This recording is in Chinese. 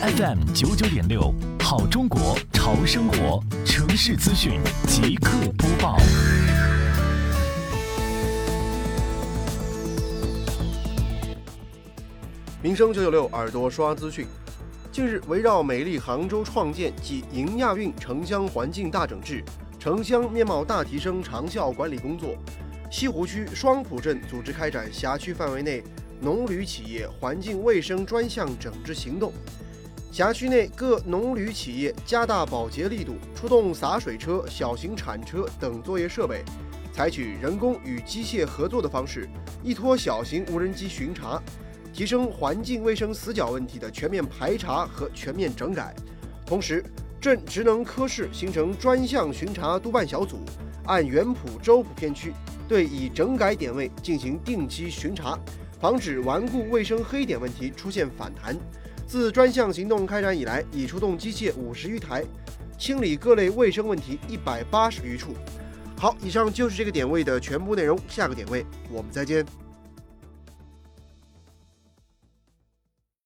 FM 九九点六，好中国潮生活，城市资讯即刻播报。民生九九六耳朵刷资讯。近日，围绕美丽杭州创建及迎亚运城乡环境大整治、城乡面貌大提升长效管理工作，西湖区双浦镇组织开展辖区范围内农旅企业环境卫生专项整治行动。辖区内各农旅企业加大保洁力度，出动洒水车、小型铲车等作业设备，采取人工与机械合作的方式，依托小型无人机巡查。提升环境卫生死角问题的全面排查和全面整改，同时，镇职能科室形成专项巡查督办小组，按原浦、周浦片区对已整改点位进行定期巡查，防止顽固卫生黑点问题出现反弹。自专项行动开展以来，已出动机械五十余台，清理各类卫生问题一百八十余处。好，以上就是这个点位的全部内容，下个点位我们再见。